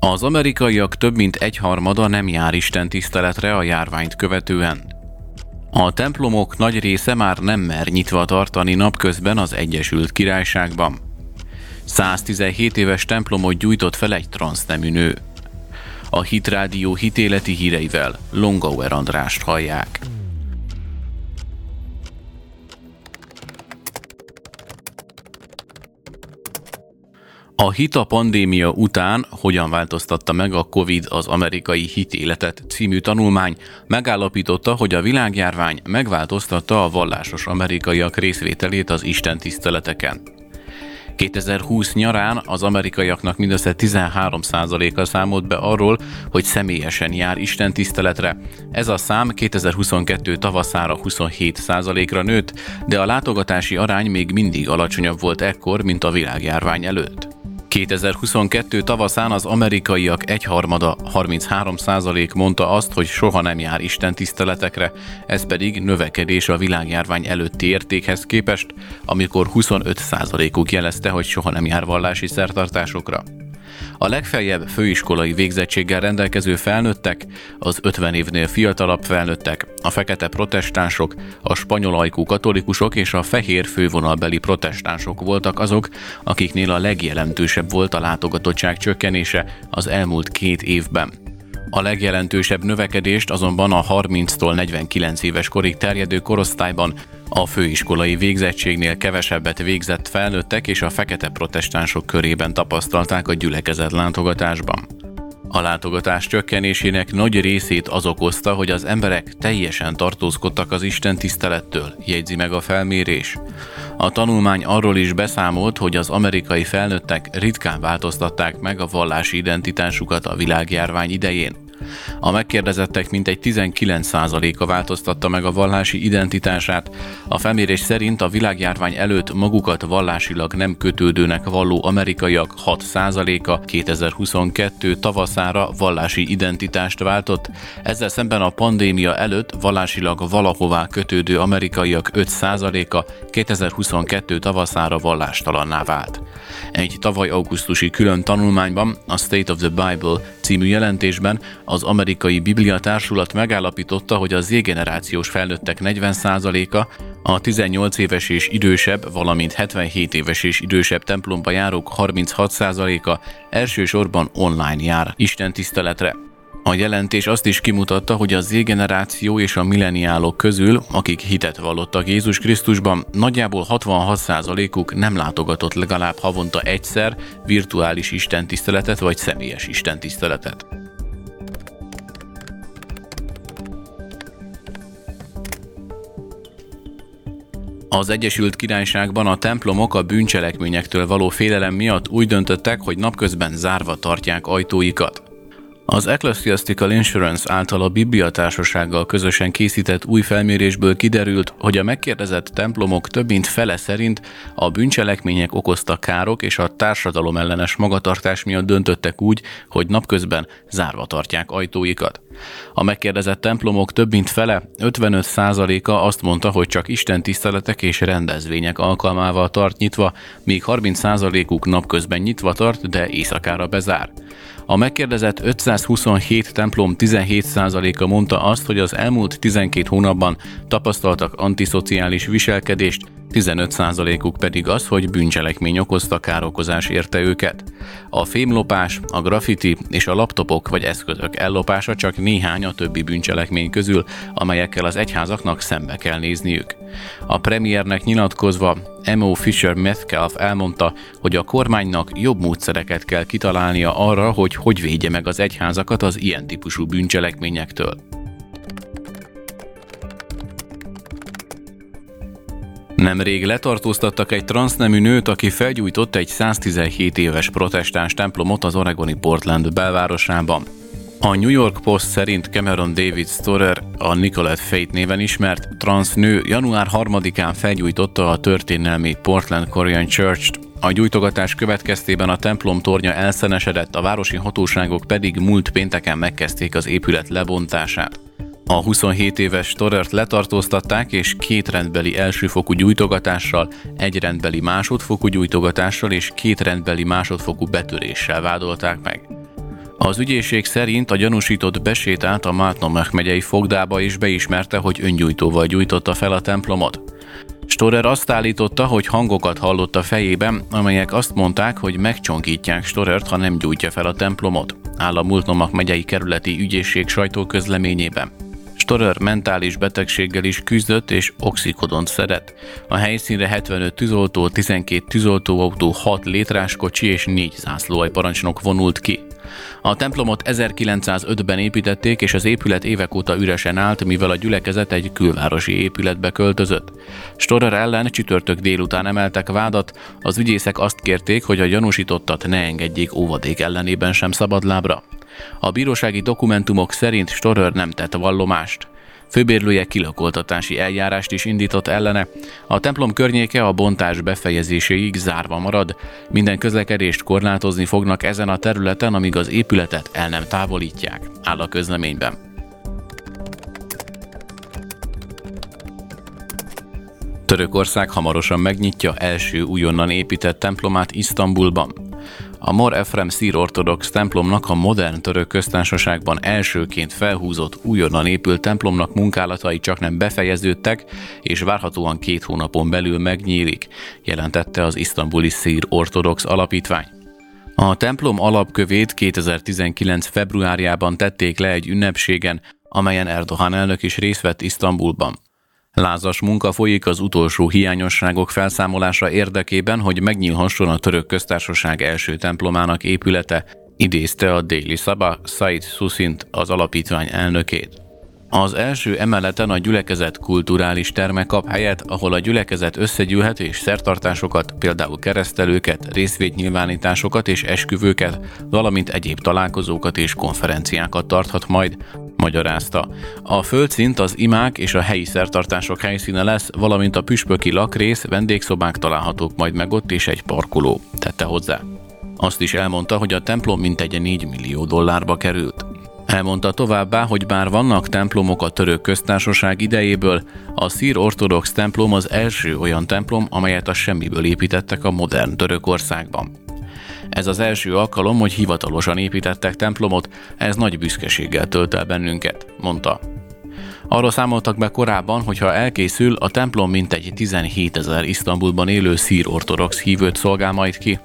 Az amerikaiak több mint egyharmada nem jár Isten tiszteletre a járványt követően. A templomok nagy része már nem mer nyitva tartani napközben az Egyesült Királyságban. 117 éves templomot gyújtott fel egy transznemű nő. A Hitrádió hitéleti híreivel Longauer Andrást hallják. A Hita pandémia után hogyan változtatta meg a COVID az amerikai hitéletet című tanulmány megállapította, hogy a világjárvány megváltoztatta a vallásos amerikaiak részvételét az Isten tiszteleteken. 2020 nyarán az amerikaiaknak mindössze 13%-a számolt be arról, hogy személyesen jár Isten tiszteletre. Ez a szám 2022 tavaszára 27%-ra nőtt, de a látogatási arány még mindig alacsonyabb volt ekkor, mint a világjárvány előtt. 2022 tavaszán az amerikaiak egyharmada, 33% mondta azt, hogy soha nem jár Isten tiszteletekre, ez pedig növekedés a világjárvány előtti értékhez képest, amikor 25%-uk jelezte, hogy soha nem jár vallási szertartásokra. A legfeljebb főiskolai végzettséggel rendelkező felnőttek, az 50 évnél fiatalabb felnőttek, a fekete protestánsok, a spanyol ajkú katolikusok és a fehér fővonalbeli protestánsok voltak azok, akiknél a legjelentősebb volt a látogatottság csökkenése az elmúlt két évben. A legjelentősebb növekedést azonban a 30-tól 49 éves korig terjedő korosztályban a főiskolai végzettségnél kevesebbet végzett felnőttek és a fekete protestánsok körében tapasztalták a gyülekezet látogatásban. A látogatás csökkenésének nagy részét az okozta, hogy az emberek teljesen tartózkodtak az Isten tisztelettől, jegyzi meg a felmérés. A tanulmány arról is beszámolt, hogy az amerikai felnőttek ritkán változtatták meg a vallási identitásukat a világjárvány idején. A megkérdezettek mintegy 19%-a változtatta meg a vallási identitását. A felmérés szerint a világjárvány előtt magukat vallásilag nem kötődőnek valló amerikaiak 6%-a 2022 tavaszára vallási identitást váltott, ezzel szemben a pandémia előtt vallásilag valahová kötődő amerikaiak 5%-a 2022 tavaszára vallástalanná vált. Egy tavaly augusztusi külön tanulmányban, a State of the Bible című jelentésben az amerikai Biblia Társulat megállapította, hogy az Z-generációs felnőttek 40%-a, a 18 éves és idősebb, valamint 77 éves és idősebb templomba járók 36%-a elsősorban online jár Isten tiszteletre. A jelentés azt is kimutatta, hogy a Z-generáció és a milleniálok közül, akik hitet vallottak Jézus Krisztusban, nagyjából 66%-uk nem látogatott legalább havonta egyszer virtuális istentiszteletet vagy személyes istentiszteletet. Az Egyesült Királyságban a templomok a bűncselekményektől való félelem miatt úgy döntöttek, hogy napközben zárva tartják ajtóikat. Az Ecclesiastical Insurance által a Biblia társasággal közösen készített új felmérésből kiderült, hogy a megkérdezett templomok több mint fele szerint a bűncselekmények okozta károk és a társadalom ellenes magatartás miatt döntöttek úgy, hogy napközben zárva tartják ajtóikat. A megkérdezett templomok több mint fele, 55%-a azt mondta, hogy csak Isten tiszteletek és rendezvények alkalmával tart nyitva, míg 30%-uk napközben nyitva tart, de éjszakára bezár. A megkérdezett 527 templom 17%-a mondta azt, hogy az elmúlt 12 hónapban tapasztaltak antiszociális viselkedést, 15%-uk pedig az, hogy bűncselekmény okozta károkozás érte őket. A fémlopás, a graffiti és a laptopok vagy eszközök ellopása csak néhány a többi bűncselekmény közül, amelyekkel az egyházaknak szembe kell nézniük. A premiernek nyilatkozva M.O. Fisher Metcalf elmondta, hogy a kormánynak jobb módszereket kell kitalálnia arra, hogy hogy védje meg az egyházakat az ilyen típusú bűncselekményektől. Nemrég letartóztattak egy transznemű nőt, aki felgyújtott egy 117 éves protestáns templomot az oregoni Portland belvárosában. A New York Post szerint Cameron David Storer, a Nicolette Fate néven ismert transz nő január 3-án felgyújtotta a történelmi Portland Korean Church-t. A gyújtogatás következtében a templom tornya elszenesedett, a városi hatóságok pedig múlt pénteken megkezdték az épület lebontását. A 27 éves Torert letartóztatták, és két rendbeli elsőfokú gyújtogatással, egy rendbeli másodfokú gyújtogatással és két rendbeli másodfokú betöréssel vádolták meg. Az ügyészség szerint a gyanúsított besétált a Mátnomech megyei fogdába és beismerte, hogy öngyújtóval gyújtotta fel a templomot. Storer azt állította, hogy hangokat hallott a fejében, amelyek azt mondták, hogy megcsonkítják Storert, ha nem gyújtja fel a templomot, áll a Multnomach megyei kerületi ügyészség sajtóközleményében. Storer mentális betegséggel is küzdött és oxikodont szedett. A helyszínre 75 tűzoltó, 12 tűzoltóautó, 6 létráskocsi és 4 zászlóajparancsnok vonult ki. A templomot 1905-ben építették, és az épület évek óta üresen állt, mivel a gyülekezet egy külvárosi épületbe költözött. Storer ellen csütörtök délután emeltek vádat, az ügyészek azt kérték, hogy a gyanúsítottat ne engedjék óvadék ellenében sem szabadlábra. A bírósági dokumentumok szerint Storer nem tett vallomást. Főbérlője kilakoltatási eljárást is indított ellene. A templom környéke a bontás befejezéséig zárva marad. Minden közlekedést korlátozni fognak ezen a területen, amíg az épületet el nem távolítják, áll a közleményben. Törökország hamarosan megnyitja első újonnan épített templomát Isztambulban. A Mor Efrem szír ortodox templomnak a modern török köztársaságban elsőként felhúzott újonnan épült templomnak munkálatai csak nem befejeződtek, és várhatóan két hónapon belül megnyílik, jelentette az isztambuli szír ortodox alapítvány. A templom alapkövét 2019. februárjában tették le egy ünnepségen, amelyen Erdogan elnök is részt vett Isztambulban. Lázas munka folyik az utolsó hiányosságok felszámolása érdekében, hogy megnyílhasson a török köztársaság első templomának épülete, idézte a Daily Saba Said Susint az alapítvány elnökét. Az első emeleten a gyülekezet kulturális terme kap helyet, ahol a gyülekezet összegyűlhet és szertartásokat, például keresztelőket, részvétnyilvánításokat és esküvőket, valamint egyéb találkozókat és konferenciákat tarthat majd, magyarázta. A földszint az imák és a helyi szertartások helyszíne lesz, valamint a püspöki lakrész, vendégszobák találhatók majd meg ott és egy parkoló, tette hozzá. Azt is elmondta, hogy a templom mintegy 4 millió dollárba került. Elmondta továbbá, hogy bár vannak templomok a török köztársaság idejéből, a szír ortodox templom az első olyan templom, amelyet a semmiből építettek a modern Törökországban. Ez az első alkalom, hogy hivatalosan építettek templomot, ez nagy büszkeséggel tölt el bennünket, mondta. Arra számoltak be korábban, hogy ha elkészül, a templom mintegy 17 ezer Isztambulban élő szír ortodox hívőt szolgál majd ki,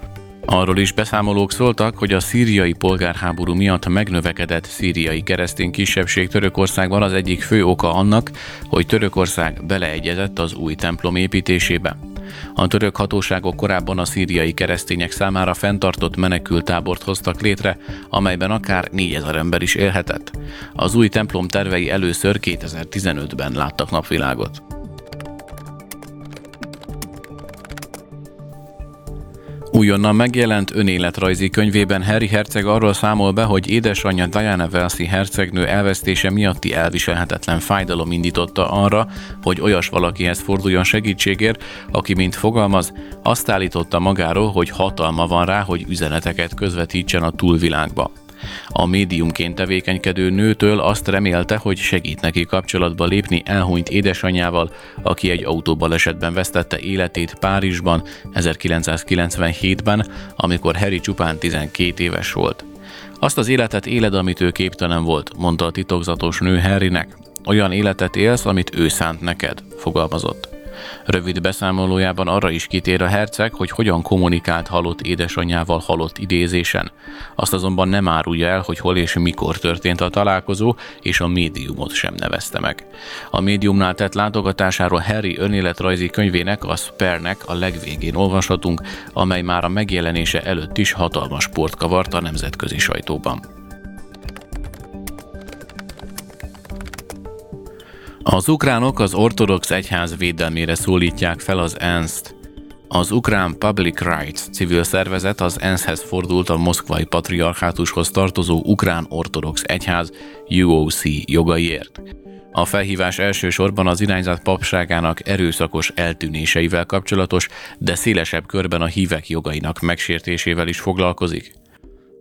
Arról is beszámolók szóltak, hogy a szíriai polgárháború miatt megnövekedett szíriai keresztény kisebbség Törökországban az egyik fő oka annak, hogy Törökország beleegyezett az új templom építésébe. A török hatóságok korábban a szíriai keresztények számára fenntartott menekültábort hoztak létre, amelyben akár 4000 ember is élhetett. Az új templom tervei először 2015-ben láttak napvilágot. Újonnan megjelent önéletrajzi könyvében Harry Herceg arról számol be, hogy édesanyja Diana Welsi hercegnő elvesztése miatti elviselhetetlen fájdalom indította arra, hogy olyas valakihez forduljon segítségért, aki, mint fogalmaz, azt állította magáról, hogy hatalma van rá, hogy üzeneteket közvetítsen a túlvilágba. A médiumként tevékenykedő nőtől azt remélte, hogy segít neki kapcsolatba lépni elhunyt édesanyjával, aki egy autóbalesetben vesztette életét Párizsban 1997-ben, amikor Harry csupán 12 éves volt. Azt az életet éled, amit ő képtelen volt, mondta a titokzatos nő Harrynek. Olyan életet élsz, amit ő szánt neked, fogalmazott. Rövid beszámolójában arra is kitér a herceg, hogy hogyan kommunikált halott édesanyjával halott idézésen. Azt azonban nem árulja el, hogy hol és mikor történt a találkozó, és a médiumot sem nevezte meg. A médiumnál tett látogatásáról Harry önéletrajzi könyvének, a Spernek a legvégén olvashatunk, amely már a megjelenése előtt is hatalmas port kavart a nemzetközi sajtóban. Az ukránok az ortodox egyház védelmére szólítják fel az ENSZ-t. Az ukrán Public Rights civil szervezet az ENSZ-hez fordult a moszkvai patriarchátushoz tartozó ukrán ortodox egyház UOC jogaiért. A felhívás elsősorban az irányzat papságának erőszakos eltűnéseivel kapcsolatos, de szélesebb körben a hívek jogainak megsértésével is foglalkozik.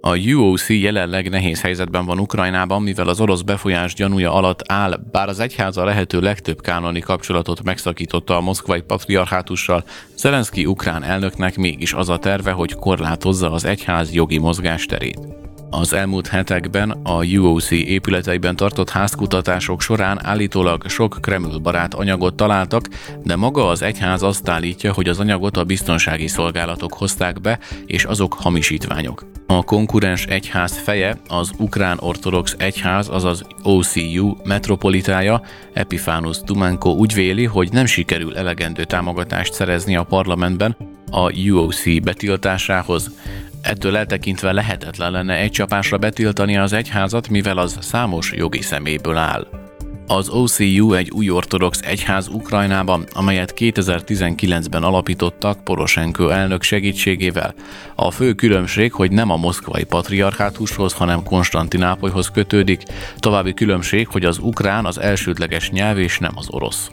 A UOC jelenleg nehéz helyzetben van Ukrajnában, mivel az orosz befolyás gyanúja alatt áll, bár az egyház a lehető legtöbb kánoni kapcsolatot megszakította a moszkvai patriarchátussal, Zelenszky ukrán elnöknek mégis az a terve, hogy korlátozza az egyház jogi mozgásterét. Az elmúlt hetekben a UOC épületeiben tartott házkutatások során állítólag sok Kreml barát anyagot találtak, de maga az egyház azt állítja, hogy az anyagot a biztonsági szolgálatok hozták be, és azok hamisítványok. A konkurens egyház feje, az Ukrán Ortodox Egyház, azaz OCU metropolitája, Epifánus Tumenko úgy véli, hogy nem sikerül elegendő támogatást szerezni a parlamentben a UOC betiltásához. Ettől eltekintve lehetetlen lenne egy csapásra betiltani az egyházat, mivel az számos jogi szeméből áll. Az OCU egy új ortodox egyház Ukrajnában, amelyet 2019-ben alapítottak Poroshenko elnök segítségével. A fő különbség, hogy nem a moszkvai patriarchátushoz, hanem Konstantinápolyhoz kötődik. További különbség, hogy az ukrán az elsődleges nyelv és nem az orosz.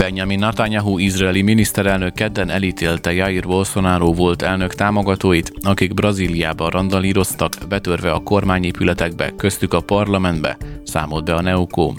Benjamin Netanyahu izraeli miniszterelnök kedden elítélte Jair Bolsonaro volt elnök támogatóit, akik Brazíliában randalíroztak, betörve a kormányépületekbe, köztük a parlamentbe, számolt be a Neokó.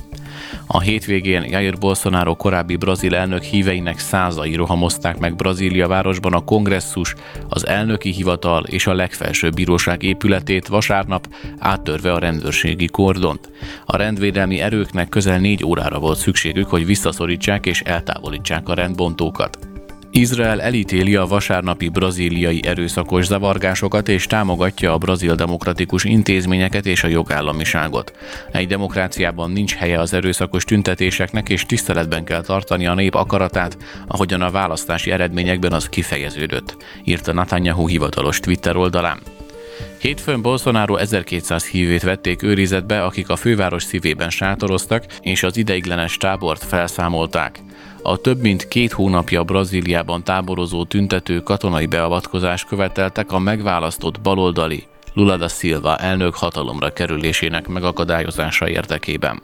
A hétvégén Jair Bolsonaro korábbi brazil elnök híveinek százai rohamozták meg Brazília városban a kongresszus, az elnöki hivatal és a legfelsőbb bíróság épületét vasárnap áttörve a rendőrségi kordont. A rendvédelmi erőknek közel négy órára volt szükségük, hogy visszaszorítsák és eltávolítsák a rendbontókat. Izrael elítéli a vasárnapi brazíliai erőszakos zavargásokat és támogatja a brazil demokratikus intézményeket és a jogállamiságot. Egy demokráciában nincs helye az erőszakos tüntetéseknek, és tiszteletben kell tartani a nép akaratát, ahogyan a választási eredményekben az kifejeződött, írta Netanyahu hivatalos Twitter oldalán. Hétfőn Bolsonaro 1200 hívét vették őrizetbe, akik a főváros szívében sátoroztak, és az ideiglenes tábort felszámolták. A több mint két hónapja Brazíliában táborozó tüntető katonai beavatkozást követeltek a megválasztott baloldali Lula da Silva elnök hatalomra kerülésének megakadályozása érdekében.